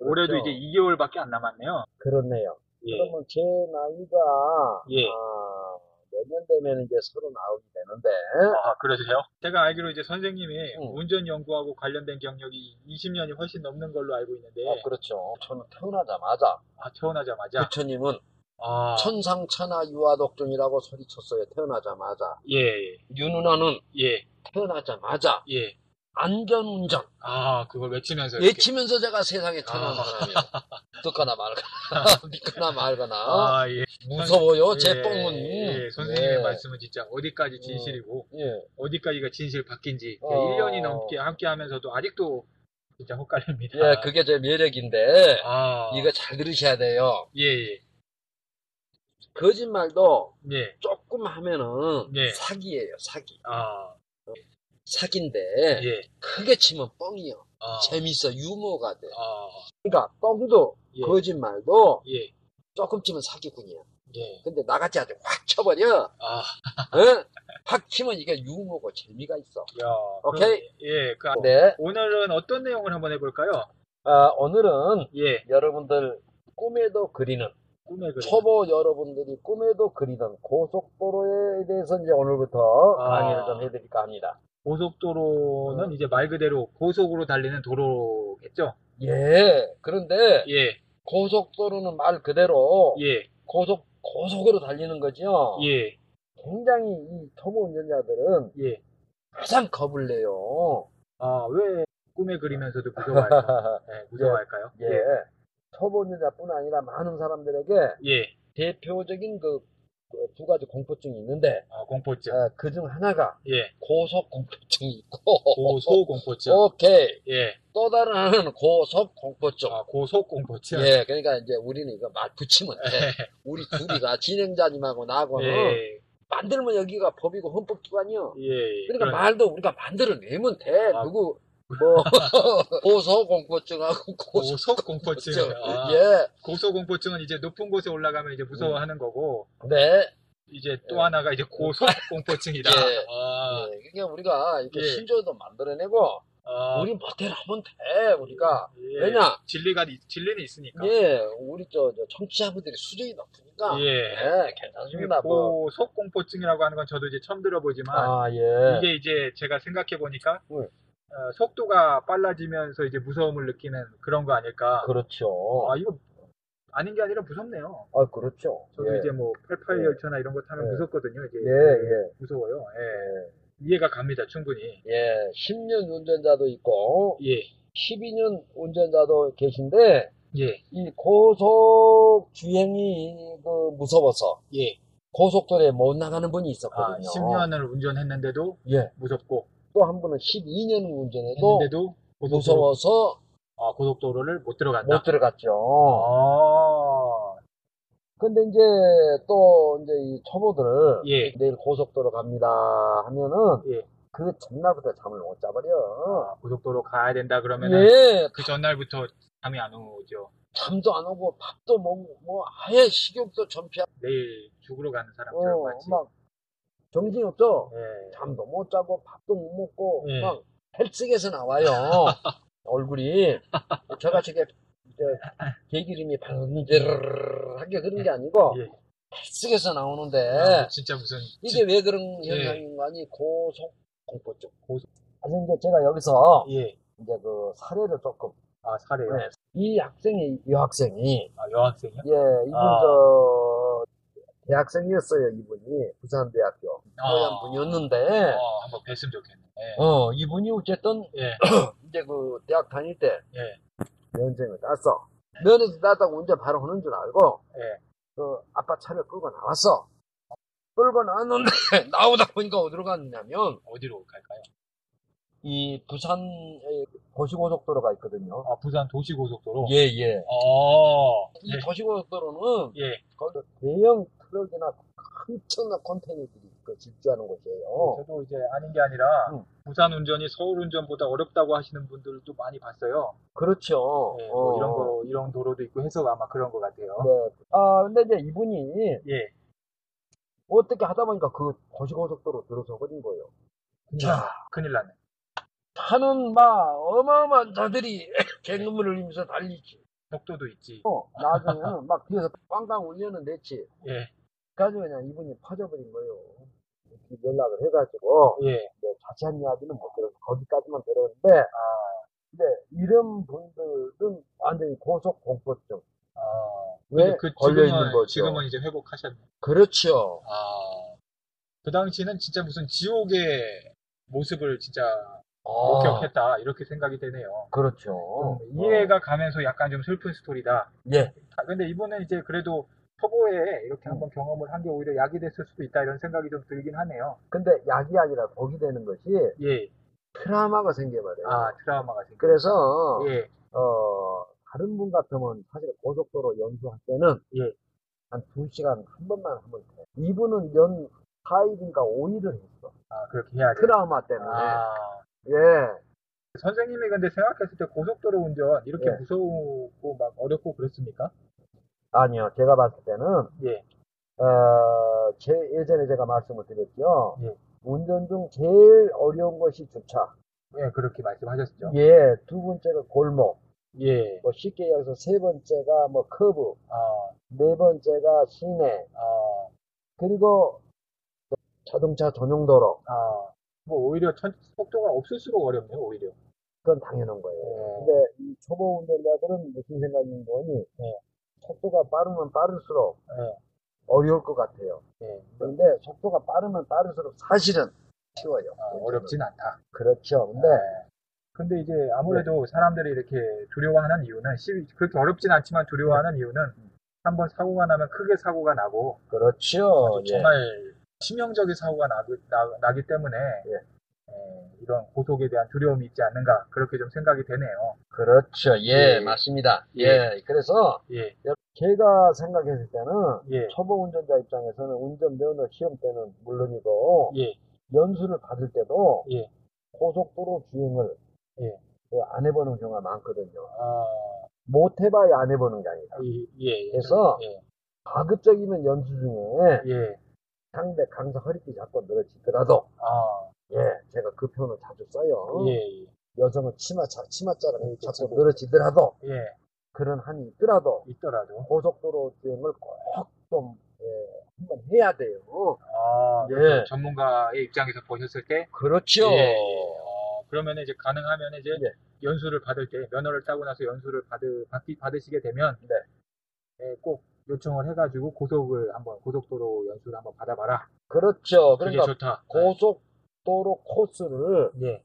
올해도 이제 2개월밖에 안 남았네요. 그렇네요. 예. 그러면 제 나이가 예. 아, 내년 되면 이제 서른아홉이 되는데 아, 그러세요? 제가 알기로 이제 선생님이 응. 운전 연구하고 관련된 경력이 20년이 훨씬 넘는 걸로 알고 있는데, 아, 그렇죠. 저는 태어나자마자 아, 태어나자마자. 부처님은 아, 천상천하 유아독존이라고 소리쳤어요. 태어나자마자 예, 예, 윤은아는 예, 태어나자마자 예. 안전운전 아, 그걸 외치면서. 이렇게. 외치면서 제가 세상에 태어난 아. 사람이에요. 듣거나 말거나 믿거나 말거나 아, 예. 무서워요. 제 예, 뽕은 예, 선생님의 예. 말씀은 진짜 어디까지 진실이고, 예. 어디까지가 진실 바뀐지 어. 1년이 넘게 함께 하면서도 아직도 진짜 헛갈립니다. 예, 그게 제 매력인데 아, 이거 잘 들으셔야 돼요. 예, 예, 거짓말도 예, 조금 하면은 네. 사기예요, 사기. 아, 사기인데 예, 크게 치면 뻥이요. 아, 재밌어, 유머가 돼. 아, 그러니까 뻥도 예. 거짓말도 예, 조금 치면 사기꾼이야. 예, 근데 나같이 아주 확 쳐버려. 아, 어? 확 치면 이게 유머고 재미가 있어. 야, 오케이. 그럼, 예, 그, 네. 오늘은 어떤 내용을 한번 해볼까요? 아, 오늘은 예, 여러분들 꿈에도 그리는 그림. 초보 여러분들이 꿈에도 그리던 고속도로에 대해서 이제 오늘부터 아. 강의를 좀 해드릴까 합니다. 고속도로는 어. 이제 말 그대로 고속으로 달리는 도로겠죠? 예. 그런데 예, 고속도로는 말 그대로 예, 고속 고속으로 달리는 거죠. 예, 굉장히 이 초보 운전자들은 예. 가장 겁을 내요. 아, 왜 꿈에 그리면서도 무서워할까요? 예, 무서워할까요? 예. 초보 운전자뿐 아니라 많은 사람들에게 예, 대표적인 그 두 가지 공포증이 있는데 아, 공포증. 그중 하나가 예, 고속 공포증이 있고 고소 공포증. 오케이 예, 또 다른 하나는 고속 공포증 아, 고속 공포증. 예 그러니까 이제 우리는 이거 말 붙이면 돼 우리 둘이가 진행자님하고 나하고는 예, 만들면 여기가 법이고 헌법기관이요 예. 그러니까 그런- 말도 우리가 만들어내면 돼 아. 누구 뭐 고속 공포증하고 고속 고속 공포증. 아, 예 고소 공포증은 이제 높은 곳에 올라가면 이제 무서워하는 거고, 네. 이제 또 예. 하나가 이제 고속 공포증이다. 예. 아, 예. 그러니까 우리가 이렇게 예. 신조어도 만들어내고 아, 우리 멋대로 하면 돼 우리가 예. 왜냐 진리가 있- 진리는 있으니까. 예 우리 저, 저 청취자분들이 수준이 높으니까 예. 예, 괜찮습니다 뭐. 고속 공포증이라고 하는 건 저도 이제 처음 들어보지만 아, 예. 이게 이제 제가 생각해 보니까 네. 어, 속도가 빨라지면서 이제 무서움을 느끼는 그런 거 아닐까. 그렇죠. 아 이거 아닌 게 아니라 무섭네요. 아, 그렇죠. 저도 예. 이제 뭐 88 예. 열차나 이런 거 타면 예. 무섭거든요. 이제 예, 예. 무서워요. 예. 예. 이해가 갑니다. 충분히. 예, 10년 운전자도 있고, 예. 12년 운전자도 계신데, 예. 이 고속 주행이 그 무서워서 예. 고속도로에 못 나가는 분이 아, 있었거든요. 10년을 운전했는데도 예. 무섭고 또 한 분은 12년을 운전해도 했는데도 고속도로, 무서워서 아, 고속도로를 못 들어간다. 못 들어갔죠. 아. 근데 이제 또 이제 이 초보들 예. 내일 고속도로 갑니다 하면은 예. 그 전날부터 잠을 못 자버려. 아, 고속도로 가야 된다 그러면은 예, 그 전날부터 잠이 안 오죠. 잠도 안 오고 밥도 뭐, 뭐 아예 식욕도 전폐하고 내일 죽으러 가는 사람처럼 어, 같이. 막 정신 없죠. 예. 잠도 못 자고 밥도 못 먹고 예. 막 헬스에서 나와요. 얼굴이 저같이 이게 개기름이 반질하게 그런 게 아니고 예. 헬스에서 나오는데 아, 진짜 무슨 이게 왜 그런 예. 현상인가 하니 고속 공포증. 고속- 그래서 이제 제가 여기서 예. 이제 그 사례를 조금 아, 사례요. 네. 이 학생이 여학생이 아, 여학생이요? 예 이분 아. 저 대학생이었어요 이분이 부산대학교 뽀얀 분이었는데, 어, 한번 뵀으면 좋겠네. 예. 어, 이분이 어쨌든, 예. 이제 그, 대학 다닐 때, 예. 면허증을 땄어. 면허증 땄다고 운전 바로 하는 줄 알고, 예. 그, 아빠 차를 끌고 나왔어. 끌고 나왔는데, 나오다 보니까 어디로 갔냐면, 어디로 갈까요? 이 부산에 도시고속도로가 있거든요. 아, 부산 도시고속도로. 예, 예. 어. 이 예. 도시고속도로는 예. 거기 대형 트럭이나 엄청난 컨테이너들이 그 질주하는 곳이에요. 저도 이제 아닌 게 아니라 음. 부산 운전이 서울 운전보다 어렵다고 하시는 분들도 많이 봤어요. 그렇죠. 예, 뭐 어. 이런 거 이런 도로도 있고 해서 아마 그런 것 같아요. 네. 아, 근데 이제 이분이 예. 어떻게 하다 보니까 그 도시고속도로 들어서 버린 거예요. 났네. 큰일 났네. 차는 막 어마어마한 차들이 굉음을 울리면서 달리지. 속도도 있지. 어, 나중에는 막 뒤에서 빵빵 울려는 냈지. 예. 그래가지고 그냥 이분이 퍼져버린 거예요. 이렇게 연락을 해가지고, 예. 네, 자세한 이야기는 못 들어서 거기까지만 들었는데, 아. 근데 이런 분들은 완전히 고속 공포증. 아. 왜 그 걸려 있는 거죠? 지금은 이제 회복하셨네. 그렇죠. 아. 그 당시는 진짜 무슨 지옥의 모습을 진짜 아, 목격했다 이렇게 생각이 되네요. 그렇죠. 좀 이해가 가면서 약간 좀 슬픈 스토리다. 예. 아, 근데 이분은 이제 그래도 초보에 이렇게 한번 경험을 한 게 오히려 약이 됐을 수도 있다 이런 생각이 좀 들긴 하네요. 근데 약이 아니라 독이 되는 것이 예. 트라우마가 생겨버려요. 아, 트라우마가 생겨. 그래서, 예. 어, 다른 분 같으면 사실 고속도로 연수할 때는 예. 한두 시간 한 번만 하면 돼. 이분은 연 4일인가 5일을 했어. 아, 그렇게 해야 돼. 트라우마 때문에. 아. 예. 선생님이 근데 생각했을 때 고속도로 운전 이렇게 예. 무서우고 막 어렵고 그랬습니까? 아니요. 제가 봤을 때는, 예. 어, 제, 예전에 제가 말씀을 드렸죠. 예. 운전 중 제일 어려운 것이 주차. 예, 그렇게 말씀하셨죠. 예. 두 번째가 골목. 예. 뭐 쉽게 얘기해서 세 번째가 뭐 커브. 아, 네 번째가 시내. 아, 그리고 자동차 전용도로. 아. 뭐 오히려 천, 속도가 없을수록 어렵네요, 오히려. 그건 당연한 거예요. 예. 근데 이 초보 운전자들은 무슨 있는 거니? 예. 속도가 빠르면 빠를수록 예. 어려울 것 같아요. 예. 그런데 속도가 빠르면 빠를수록 사실은 쉬워요. 아. 어렵진 않다. 그렇죠. 근데 네. 근데 이제 아무래도 사람들이 이렇게 두려워하는 이유는 시- 그렇게 어렵진 않지만 두려워하는 이유는 한번 사고가 나면 크게 사고가 나고 그렇죠. 예. 정말 치명적인 사고가 나, 기 때문에 예. 에, 이런 고속에 대한 두려움이 있지 않는가 그렇게 좀 생각이 되네요. 그렇죠. 예, 예. 맞습니다. 예. 예. 그래서 예, 제가 생각했을 때는 예, 초보 운전자 입장에서는 운전 면허 시험 때는 물론이고 예, 연수를 받을 때도 예. 고속도로 주행을 예. 그안 해보는 경우가 많거든요. 아, 못 해봐야 안 해보는 게 아니라. 이- 예, 예. 그래서 예, 가급적이면 연수 중에 예, 상대 강사 허리띠 잡고 늘어지더라도 아, 예 제가 그 표현을 자주 써요. 예, 여성은 치마차 치마자를 예, 잡고 자꾸. 늘어지더라도 예, 예, 그런 한이 있더라도 있더라도. 고속도로 주행을 꼭좀 한번 해야 돼요. 아, 예. 전문가의 입장에서 보셨을 때 그렇죠. 예, 예. 어, 그러면 이제 가능하면 이제 예. 연수를 받을 때 면허를 따고 나서 연수를 받으, 받기, 받으시게 되면 네. 예, 꼭 요청을 해가지고 고속을 한번 고속도로 연수를 한번 받아봐라. 그렇죠. 그게 그러니까 좋다. 고속 도로 코스를 예.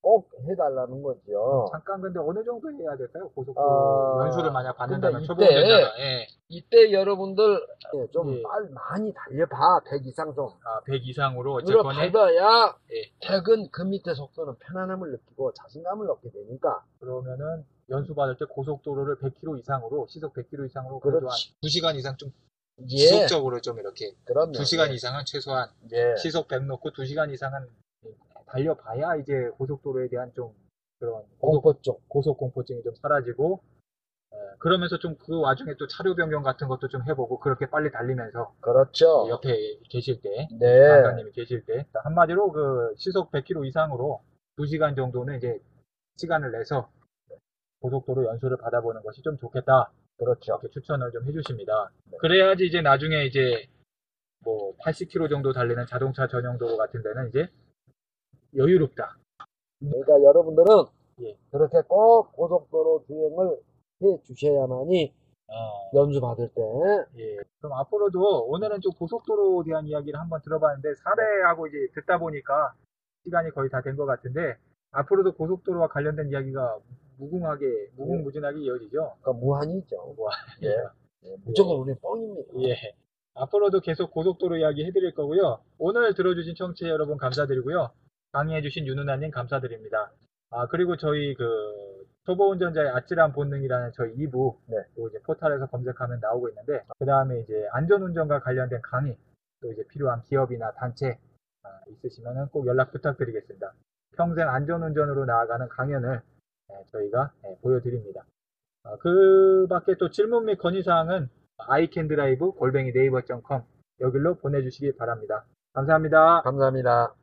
꼭 해달라는 거죠. 잠깐 근데 어느 정도 해야 될까요? 고속도로 아, 연수를 만약 받는다면 근데 초보 이때 운전자가 예. 이때 여러분들 예, 좀 예. 빨리 많이 달려봐. 100 이상 좀. 아, 100 이상으로 어쨌거나 받아야 예. 최근 그 밑에 속도는 편안함을 느끼고 자신감을 얻게 되니까. 그러면은 연수 받을 때 고속도로를 100km 이상으로 시속 100km 이상으로 그래도 한 그렇지. 2시간 이상 좀 예. 지속적으로 좀 이렇게 그럼요. 2시간 이상은 최소한 예. 시속 100 놓고 2시간 이상은 달려봐야 이제 고속도로에 대한 좀 그런 고속, 공포증. 고속 공포증이 좀 사라지고 에, 그러면서 좀 그 와중에 또 차로 변경 같은 것도 좀 해보고 그렇게 빨리 달리면서 그렇죠. 옆에 계실 때 네. 강사님이 계실 때 한마디로 그 시속 100km 이상으로 2시간 정도는 이제 시간을 내서 고속도로 연수를 받아보는 것이 좀 좋겠다 그렇죠. 추천을 좀 해주십니다. 그래야지 이제 나중에 이제 뭐 80km 정도 달리는 자동차 전용 도로 같은 데는 이제 여유롭다. 그러니까 여러분들은 예. 그렇게 꼭 고속도로 주행을 해 주셔야만이 어, 연수 받을 때. 예. 그럼 앞으로도 오늘은 좀 고속도로에 대한 이야기를 한번 들어봤는데 사례하고 이제 듣다 보니까 시간이 거의 다 된 것 같은데 앞으로도 고속도로와 관련된 이야기가 무궁하게 무궁무진하게 이어지죠. 그러니까 무한히 있죠. 뭐, 예. 예, 무조건 우리 뻥입니다. 예. 앞으로도 계속 고속도로 이야기 해드릴 거고요. 오늘 들어주신 청취자 여러분 감사드리고요. 강의해주신 윤은아님 감사드립니다. 아, 그리고 저희 그, 초보 운전자의 아찔한 본능이라는 저희 2부, 네. 또 이제 포탈에서 검색하면 나오고 있는데, 그 다음에 이제 안전운전과 관련된 강의, 또 이제 필요한 기업이나 단체, 아, 있으시면 꼭 연락 부탁드리겠습니다. 평생 안전운전으로 나아가는 강연을 예, 저희가 예, 보여드립니다. 아, 그 밖에 또 질문 및 건의사항은 iCanDrive 골뱅이 네이버.com 여기로 보내주시기 바랍니다. 감사합니다. 감사합니다.